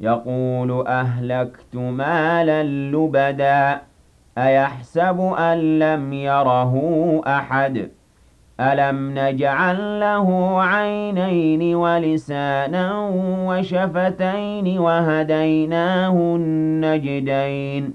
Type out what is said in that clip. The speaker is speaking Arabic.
يقول أهلكت مالا لبدا أيحسب أن لم يره أحد؟ ألم نجعل له عينين ولسانا وشفتين وهديناه النجدين؟